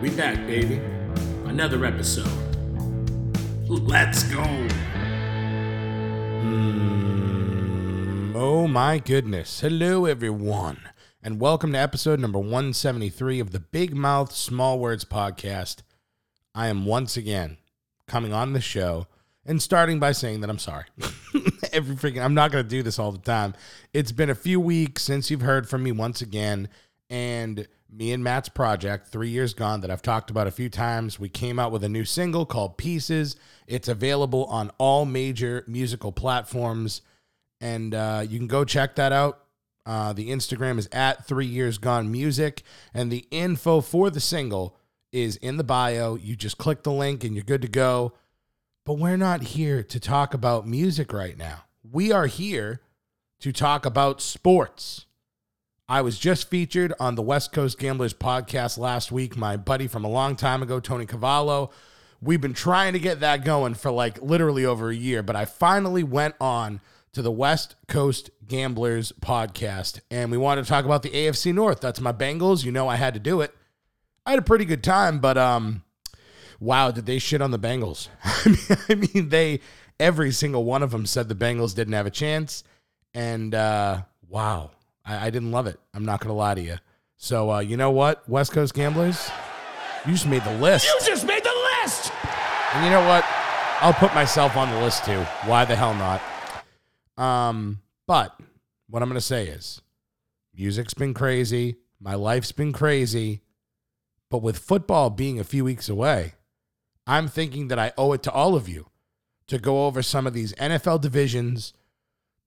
We back, baby. Another episode. Let's go. Mm, oh my goodness. Hello, everyone, and welcome to episode number 173 of the Big Mouth Small Words podcast. I am once again coming on the show and starting by saying that I'm sorry. Every freaking, I'm not going to do this all the time. It's been a few weeks since you've heard from me once again, and me and Matt's project, Three Years Gone, that I've talked about a few times. We came out with a new single called Pieces. It's available on all major musical platforms, and uh, you can go check that out. Uh, the Instagram is at Three Years Gone Music, and the info for the single is in the bio. You just click the link and you're good to go. But we're not here to talk about music right now. We are here to talk about sports. I was just featured on the West Coast Gamblers podcast last week. My buddy from a long time ago, Tony Cavallo. We've been trying to get that going for like literally over a year, but I finally went on to the West Coast Gamblers podcast and we wanted to talk about the AFC North. That's my Bengals. You know I had to do it. I had a pretty good time, but um wow, did they shit on the Bengals? I mean, they every single one of them said the Bengals didn't have a chance and uh wow, I, I didn't love it. I'm not gonna lie to you. So uh, you know what, West Coast Gamblers, you just made the list. You just made the list. And you know what? I'll put myself on the list too. Why the hell not? Um, but what I'm gonna say is, music's been crazy. My life's been crazy. But with football being a few weeks away, I'm thinking that I owe it to all of you to go over some of these NFL divisions,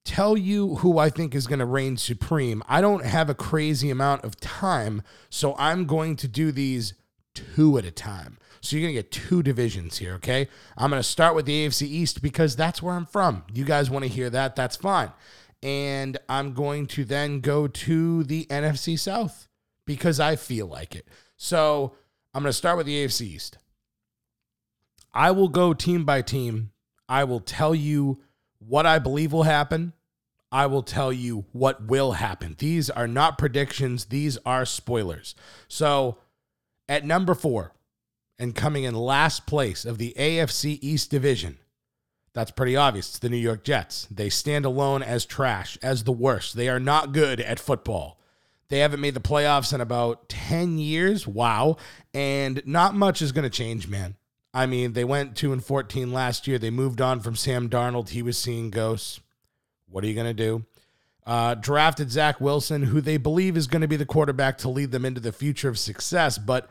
tell you who I think is going to reign supreme. I don't have a crazy amount of time, so I'm going to do these two at a time. So you're going to get two divisions here, okay? I'm going to start with the AFC East because that's where I'm from. You guys want to hear that? That's fine. And I'm going to then go to the NFC South because I feel like it. So I'm going to start with the AFC East. I will go team by team. I will tell you what I believe will happen. I will tell you what will happen. These are not predictions, these are spoilers. So at number four, and coming in last place of the AFC East Division, that's pretty obvious. It's the New York Jets. They stand alone as trash, as the worst. They are not good at football. They haven't made the playoffs in about 10 years. Wow. And not much is going to change, man. I mean, they went 2 and 14 last year. They moved on from Sam Darnold. He was seeing ghosts. What are you going to do? Uh, drafted Zach Wilson, who they believe is going to be the quarterback to lead them into the future of success, but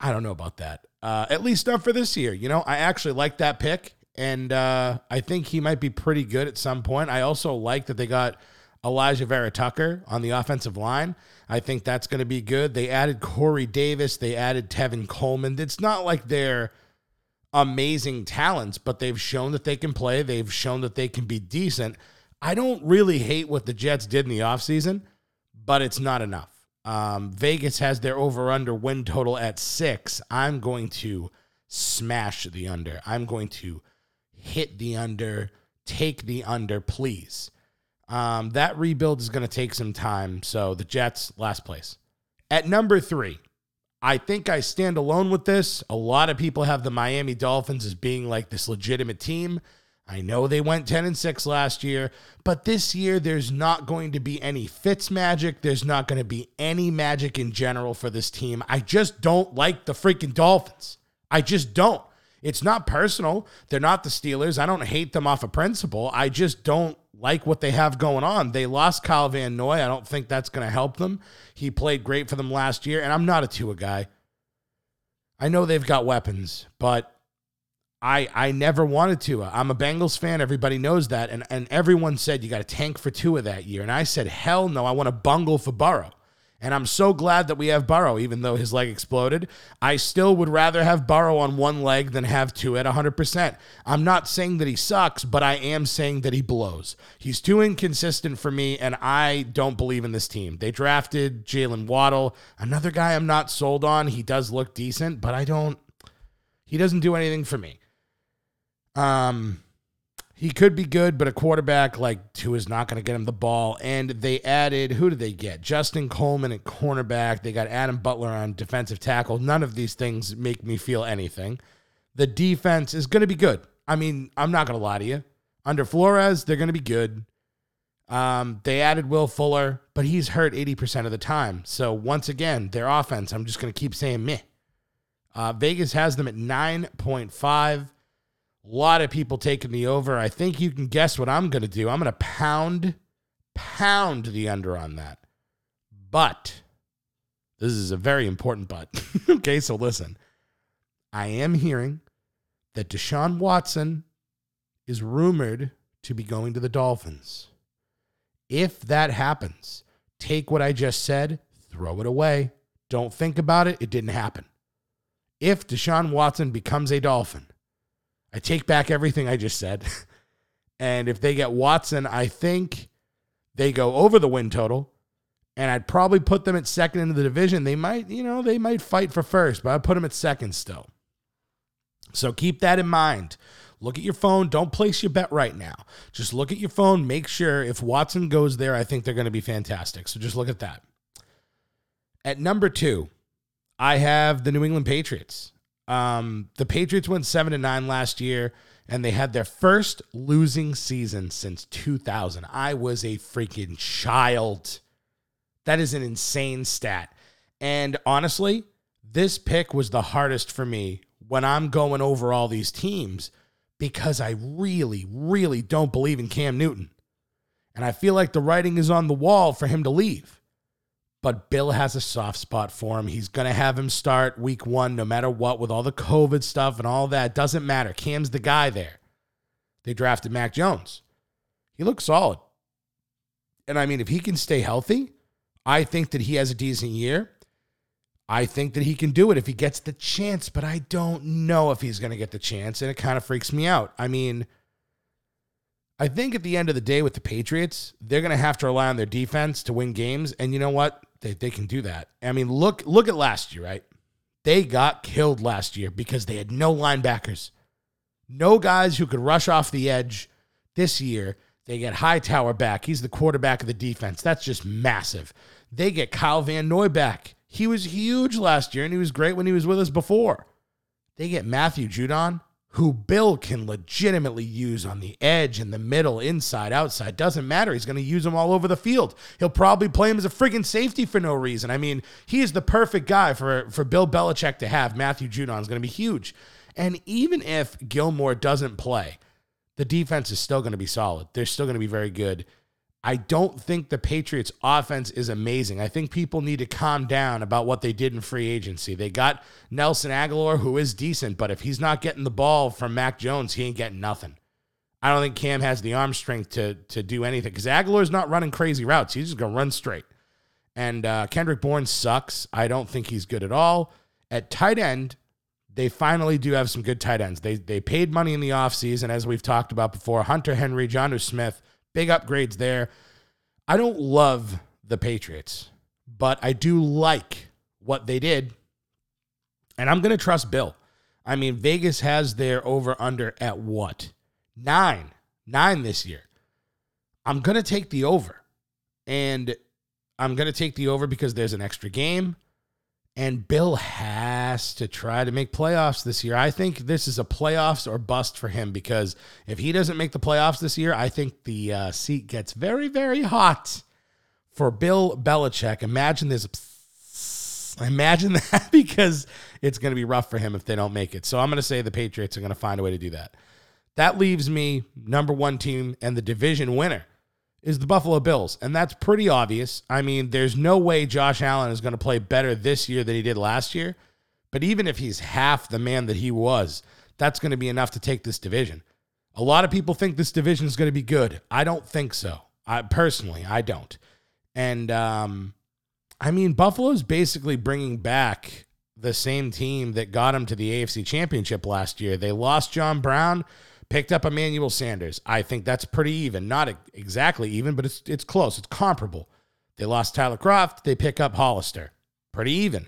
I don't know about that. Uh, at least not for this year. You know, I actually like that pick, and uh, I think he might be pretty good at some point. I also like that they got Alijah Vera-Tucker on the offensive line. I think that's going to be good. They added Corey Davis, they added Tevin Coleman. It's not like they're amazing talents, but they've shown that they can play, they've shown that they can be decent. I don't really hate what the Jets did in the offseason, but it's not enough. Um, Vegas has their over under win total at six. I'm going to smash the under. I'm going to hit the under, take the under, please. Um, that rebuild is going to take some time. So the Jets, last place. At number three, I think I stand alone with this. A lot of people have the Miami Dolphins as being like this legitimate team. I know they went 10 and 6 last year, but this year there's not going to be any Fitz magic. There's not going to be any magic in general for this team. I just don't like the freaking Dolphins. I just don't. It's not personal. They're not the Steelers. I don't hate them off of principle. I just don't like what they have going on. They lost Kyle Van Noy. I don't think that's going to help them. He played great for them last year, and I'm not a Tua guy. I know they've got weapons, but I I never wanted Tua. Uh, I'm a Bengals fan. Everybody knows that, and and everyone said you got a tank for Tua that year, and I said hell no. I want to bungle for Burrow, And I'm so glad that we have Burrow, even though his leg exploded. I still would rather have Burrow on one leg than have Tua at 100%. I'm not saying that he sucks, but I am saying that he blows. He's too inconsistent for me, and I don't believe in this team. They drafted Jaylen Waddle, another guy I'm not sold on. He does look decent, but I don't, he doesn't do anything for me. Um, he could be good, but a quarterback like Tua is not going to get him the ball. And they added, who did they get? Justin Coleman at cornerback. They got Adam Butler on defensive tackle. None of these things make me feel anything. The defense is going to be good. I mean, I'm not going to lie to you. Under Flores, they're going to be good. Um, they added Will Fuller, but he's hurt 80% of the time. So once again, their offense, I'm just going to keep saying meh. Uh, Vegas has them at 9.5. A lot of people taking the over. I think you can guess what I'm going to do. I'm going to pound, pound the under on that. But this is a very important but. okay, so listen. I am hearing that Deshaun Watson is rumored to be going to the Dolphins. If that happens, take what I just said, throw it away. Don't think about it. It didn't happen. If Deshaun Watson becomes a Dolphin, I take back everything I just said. and if they get Watson, I think they go over the win total. And I'd probably put them at second in the division. They might, you know, they might fight for first, but I'd put them at second still. So keep that in mind. Look at your phone. Don't place your bet right now. Just look at your phone. Make sure if Watson goes there, I think they're going to be fantastic. So just look at that. At number two, I have the New England Patriots. Um, the Patriots went seven to nine last year, and they had their first losing season since 2000. I was a freaking child. That is an insane stat. And honestly, this pick was the hardest for me when I'm going over all these teams because I really, really don't believe in Cam Newton. And I feel like the writing is on the wall for him to leave but Bill has a soft spot for him. He's going to have him start week one no matter what with all the COVID stuff and all that. Doesn't matter. Cam's the guy there. They drafted Mac Jones. He looks solid. And I mean, if he can stay healthy, I think that he has a decent year. I think that he can do it if he gets the chance, but I don't know if he's going to get the chance. And it kind of freaks me out. I mean, I think at the end of the day with the Patriots, they're going to have to rely on their defense to win games. And you know what? They, they can do that. I mean, look look at last year, right? They got killed last year because they had no linebackers, no guys who could rush off the edge. This year, they get Hightower back. He's the quarterback of the defense. That's just massive. They get Kyle Van Noy back. He was huge last year, and he was great when he was with us before. They get Matthew Judon who Bill can legitimately use on the edge, in the middle, inside, outside. Doesn't matter. He's going to use them all over the field. He'll probably play him as a friggin' safety for no reason. I mean, he is the perfect guy for, for Bill Belichick to have. Matthew Judon is going to be huge. And even if Gilmore doesn't play, the defense is still going to be solid. They're still going to be very good. I don't think the Patriots offense is amazing. I think people need to calm down about what they did in free agency. They got Nelson Agholor, who is decent, but if he's not getting the ball from Mac Jones, he ain't getting nothing. I don't think Cam has the arm strength to to do anything because Agholor's not running crazy routes. He's just gonna run straight. And uh, Kendrick Bourne sucks. I don't think he's good at all. At tight end, they finally do have some good tight ends. They they paid money in the offseason, as we've talked about before. Hunter Henry, Jonnu Smith Big upgrades there. I don't love the Patriots, but I do like what they did. And I'm going to trust Bill. I mean, Vegas has their over under at what? Nine. Nine this year. I'm going to take the over. And I'm going to take the over because there's an extra game. And Bill has to try to make playoffs this year. I think this is a playoffs or bust for him because if he doesn't make the playoffs this year, I think the uh, seat gets very, very hot for Bill Belichick. Imagine this. Imagine that because it's going to be rough for him if they don't make it. So I'm going to say the Patriots are going to find a way to do that. That leaves me number one team and the division winner is the Buffalo Bills. And that's pretty obvious. I mean, there's no way Josh Allen is going to play better this year than he did last year. But even if he's half the man that he was, that's going to be enough to take this division. A lot of people think this division is going to be good. I don't think so. I personally, I don't. And um, I mean, Buffalo's basically bringing back the same team that got him to the AFC Championship last year. They lost John Brown, picked up Emmanuel Sanders. I think that's pretty even. Not exactly even, but it's it's close. It's comparable. They lost Tyler Kroft. They pick up Hollister. Pretty even.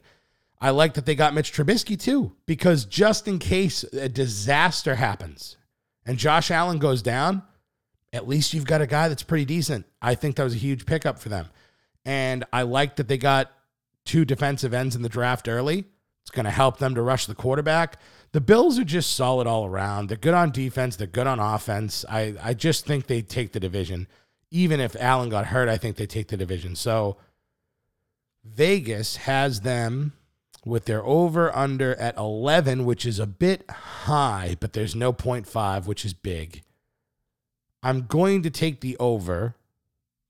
I like that they got Mitch Trubisky too, because just in case a disaster happens and Josh Allen goes down, at least you've got a guy that's pretty decent. I think that was a huge pickup for them. And I like that they got two defensive ends in the draft early. It's going to help them to rush the quarterback. The Bills are just solid all around. They're good on defense, they're good on offense. I, I just think they take the division. Even if Allen got hurt, I think they take the division. So Vegas has them with their over under at 11, which is a bit high, but there's no 0.5, which is big. I'm going to take the over.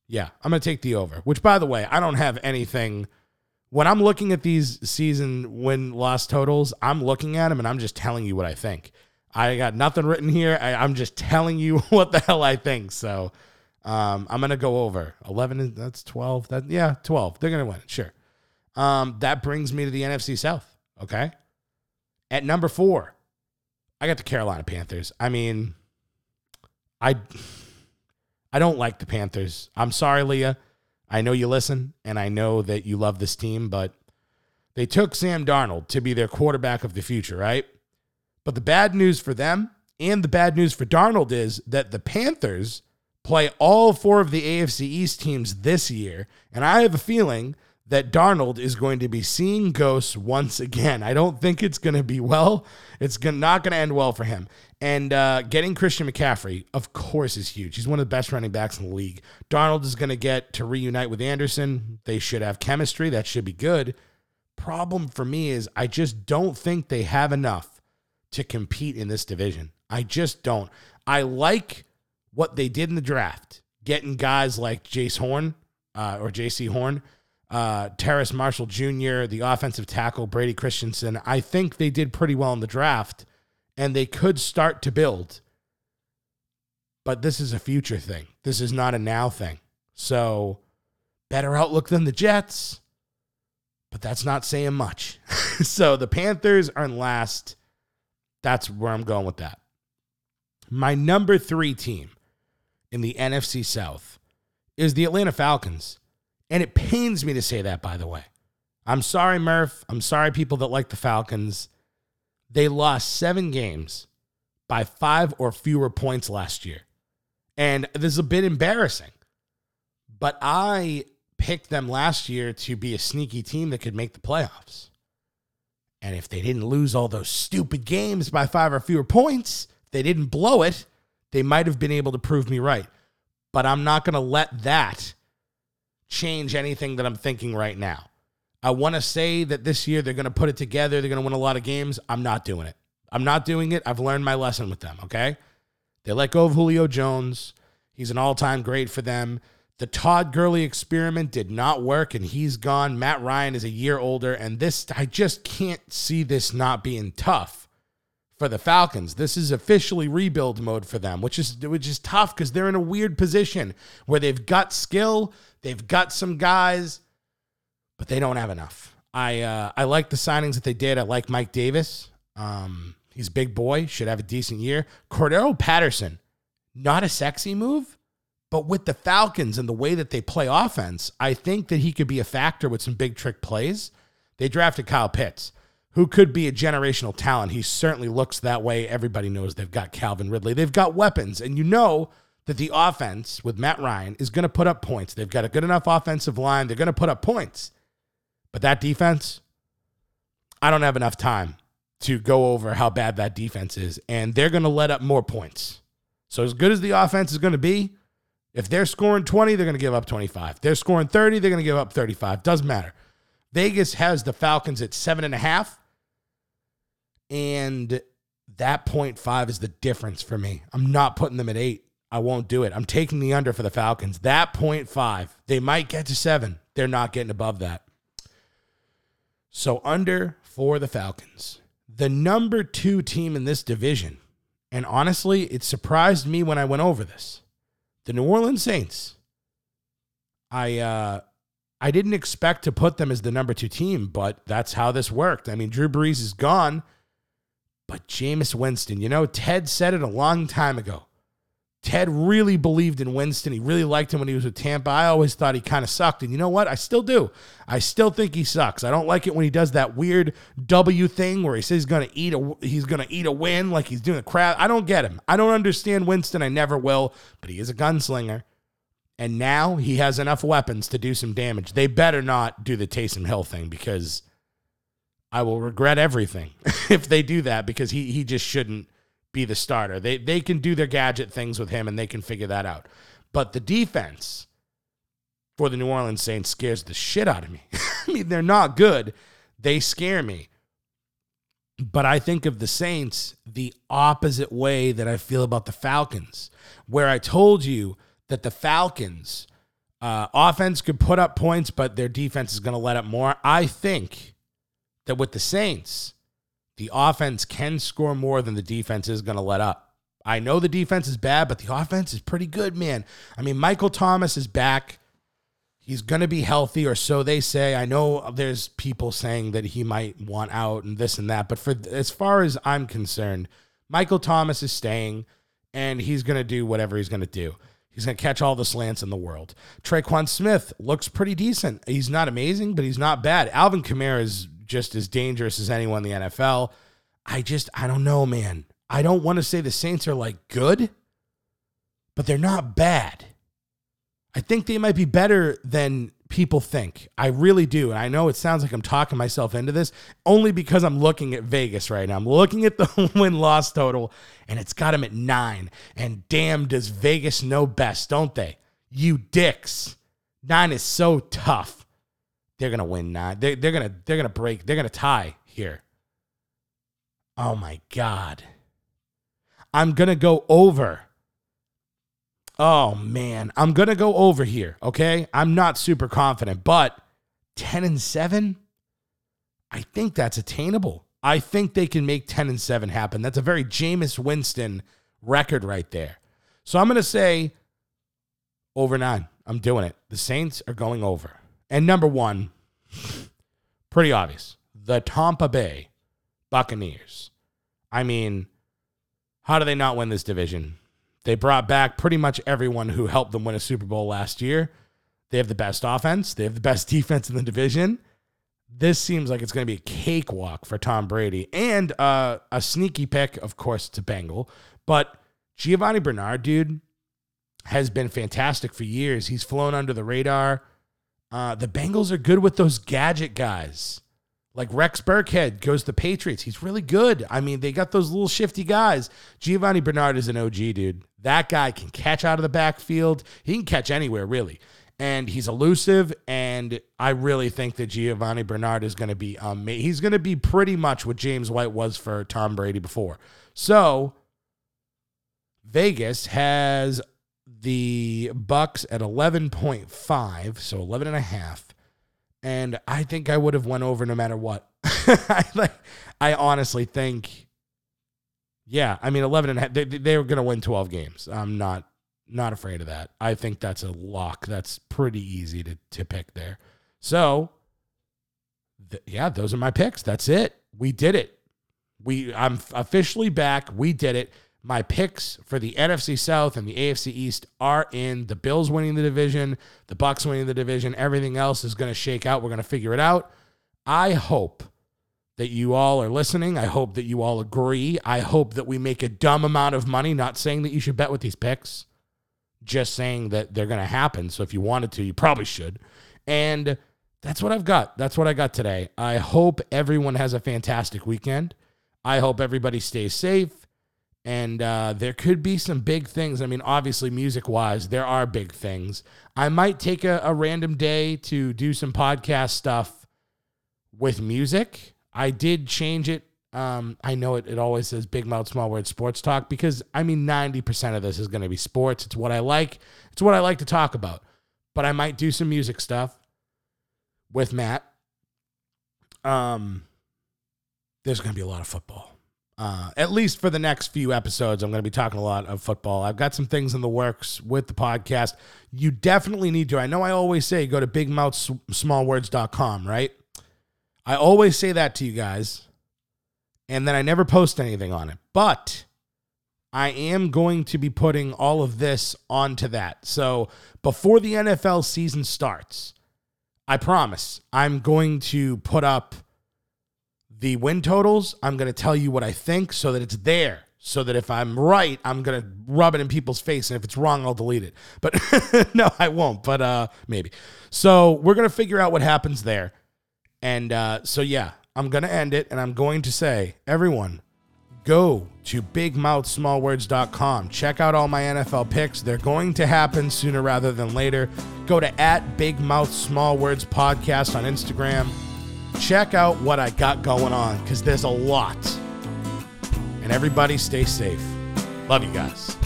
Yeah, I'm going to take the over, which, by the way, I don't have anything. When I'm looking at these season win loss totals, I'm looking at them and I'm just telling you what I think. I got nothing written here. I, am just telling you what the hell I think. So um, I'm to go over 11. That's 12. That Yeah, 12. They're to win. Sure. Um, that brings me to the NFC South. Okay. At number four, I got the Carolina Panthers. I mean, I I don't like the Panthers. I'm sorry, Leah. I know you listen, and I know that you love this team, but they took Sam Darnold to be their quarterback of the future, right? But the bad news for them and the bad news for Darnold is that the Panthers play all four of the AFC East teams this year, and I have a feeling that Darnold is going to be seeing ghosts once again. I don't think it's going to be well. It's not going to end well for him. And uh, getting Christian McCaffrey, of course, is huge. He's one of the best running backs in the league. Darnold is going to get to reunite with Anderson. They should have chemistry. That should be good. Problem for me is I just don't think they have enough to compete in this division. I just don't. I like what they did in the draft, getting guys like Jace Horn uh, or Jaycee Horn uh, Terrace Marshall Jr., the offensive tackle, Brady Christensen. I think they did pretty well in the draft and they could start to build. But this is a future thing. This is not a now thing. So, better outlook than the Jets, but that's not saying much. so, the Panthers are in last. That's where I'm going with that. My number three team in the NFC South is the Atlanta Falcons. And it pains me to say that, by the way. I'm sorry, Murph. I'm sorry, people that like the Falcons. They lost seven games by five or fewer points last year. And this is a bit embarrassing. But I picked them last year to be a sneaky team that could make the playoffs. And if they didn't lose all those stupid games by five or fewer points, they didn't blow it, they might have been able to prove me right. But I'm not going to let that change anything that I'm thinking right now. I want to say that this year they're going to put it together. They're going to win a lot of games. I'm not doing it. I'm not doing it. I've learned my lesson with them, okay? They let go of Julio Jones. He's an all time great for them. The Todd Gurley experiment did not work and he's gone. Matt Ryan is a year older, and this, I just can't see this not being tough for the Falcons. This is officially rebuild mode for them, which is which is tough because they're in a weird position where they've got skill, They've got some guys, but they don't have enough. I uh, I like the signings that they did. I like Mike Davis. Um, he's big boy, should have a decent year. Cordarrelle Patterson, not a sexy move, but with the Falcons and the way that they play offense, I think that he could be a factor with some big trick plays. They drafted Kyle Pitts, who could be a generational talent. He certainly looks that way. Everybody knows they've got Calvin Ridley. They've got weapons, and you know that the offense with Matt Ryan is going to put up points. They've got a good enough offensive line. They're going to put up points. But that defense, I don't have enough time to go over how bad that defense is. And they're going to let up more points. So, as good as the offense is going to be, if they're scoring 20, they're going to give up 25. If they're scoring 30, they're going to give up 35. Doesn't matter. Vegas has the Falcons at seven and a half. And that five is the difference for me. I'm not putting them at eight. I won't do it. I'm taking the under for the Falcons. That five, They might get to seven. They're not getting above that. So under for the Falcons. The number two team in this division. And honestly, it surprised me when I went over this. The New Orleans Saints. I uh I didn't expect to put them as the number two team, but that's how this worked. I mean, Drew Brees is gone, but Jameis Winston, you know, Ted said it a long time ago. Ted really believed in Winston. He really liked him when he was with Tampa. I always thought he kind of sucked. And you know what? I still do. I still think he sucks. I don't like it when he does that weird W thing where he says he's going to eat a he's going to eat a win like he's doing a crap. I don't get him. I don't understand Winston. I never will, but he is a gunslinger. And now he has enough weapons to do some damage. They better not do the Taysom Hill thing because I will regret everything if they do that because he he just shouldn't be the starter. They they can do their gadget things with him and they can figure that out. But the defense for the New Orleans Saints scares the shit out of me. I mean, they're not good. They scare me. But I think of the Saints the opposite way that I feel about the Falcons, where I told you that the Falcons uh, offense could put up points, but their defense is going to let up more. I think that with the Saints, the offense can score more than the defense is going to let up. I know the defense is bad, but the offense is pretty good, man. I mean, Michael Thomas is back. He's going to be healthy, or so they say. I know there's people saying that he might want out and this and that, but for as far as I'm concerned, Michael Thomas is staying, and he's going to do whatever he's going to do. He's going to catch all the slants in the world. Tre'Quan Smith looks pretty decent. He's not amazing, but he's not bad. Alvin Kamara is just as dangerous as anyone in the NFL. I just, I don't know, man. I don't want to say the Saints are like good, but they're not bad. I think they might be better than people think. I really do. And I know it sounds like I'm talking myself into this only because I'm looking at Vegas right now. I'm looking at the win loss total and it's got them at nine. And damn, does Vegas know best, don't they? You dicks. Nine is so tough. They're gonna win nine. They're, they're gonna they're gonna break. They're gonna tie here. Oh my god. I'm gonna go over. Oh man, I'm gonna go over here. Okay, I'm not super confident, but ten and seven, I think that's attainable. I think they can make ten and seven happen. That's a very Jameis Winston record right there. So I'm gonna say over nine. I'm doing it. The Saints are going over. And number one, pretty obvious, the Tampa Bay Buccaneers. I mean, how do they not win this division? They brought back pretty much everyone who helped them win a Super Bowl last year. They have the best offense, they have the best defense in the division. This seems like it's going to be a cakewalk for Tom Brady and uh, a sneaky pick, of course, to Bengal. But Giovani Bernard, dude, has been fantastic for years. He's flown under the radar. Uh, the Bengals are good with those gadget guys. Like Rex Burkhead goes to the Patriots. He's really good. I mean, they got those little shifty guys. Giovani Bernard is an OG, dude. That guy can catch out of the backfield. He can catch anywhere, really. And he's elusive. And I really think that Giovani Bernard is going to be amazing. He's going to be pretty much what James White was for Tom Brady before. So Vegas has the Bucks at 11.5, so 11 and a half and I think I would have went over no matter what. I like I honestly think yeah, I mean 11 and a half, they, they were going to win 12 games. I'm not not afraid of that. I think that's a lock. That's pretty easy to to pick there. So th- yeah, those are my picks. That's it. We did it. We I'm officially back. We did it. My picks for the NFC South and the AFC East are in. The Bills winning the division, the Bucks winning the division. Everything else is going to shake out. We're going to figure it out. I hope that you all are listening. I hope that you all agree. I hope that we make a dumb amount of money. Not saying that you should bet with these picks, just saying that they're going to happen. So if you wanted to, you probably should. And that's what I've got. That's what I got today. I hope everyone has a fantastic weekend. I hope everybody stays safe and uh, there could be some big things. I mean, obviously, music wise, there are big things. I might take a, a, random day to do some podcast stuff with music. I did change it. Um, I know it, it always says Big Mouth Small Word Sports Talk because I mean, 90% of this is going to be sports. It's what I like, it's what I like to talk about. But I might do some music stuff with Matt. Um, there's going to be a lot of football. Uh, at least for the next few episodes, I'm going to be talking a lot of football. I've got some things in the works with the podcast. You definitely need to. I know I always say go to bigmouthsmallwords.com, right? I always say that to you guys, and then I never post anything on it. But I am going to be putting all of this onto that. So before the NFL season starts, I promise I'm going to put up the win totals. I'm going to tell you what I think so that it's there. So that if I'm right, I'm going to rub it in people's face. And if it's wrong, I'll delete it. But no, I won't. But uh, maybe. So we're going to figure out what happens there. And uh, so, yeah, I'm going to end it. And I'm going to say, everyone, go to bigmouthsmallwords.com. Check out all my NFL picks. They're going to happen sooner rather than later. Go to at Big Mouth Small Words Podcast on Instagram. Check out what I got going on because there's a lot. And everybody stay safe. Love you guys.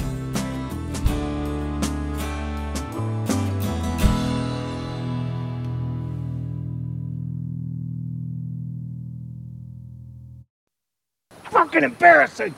Fucking embarrassing.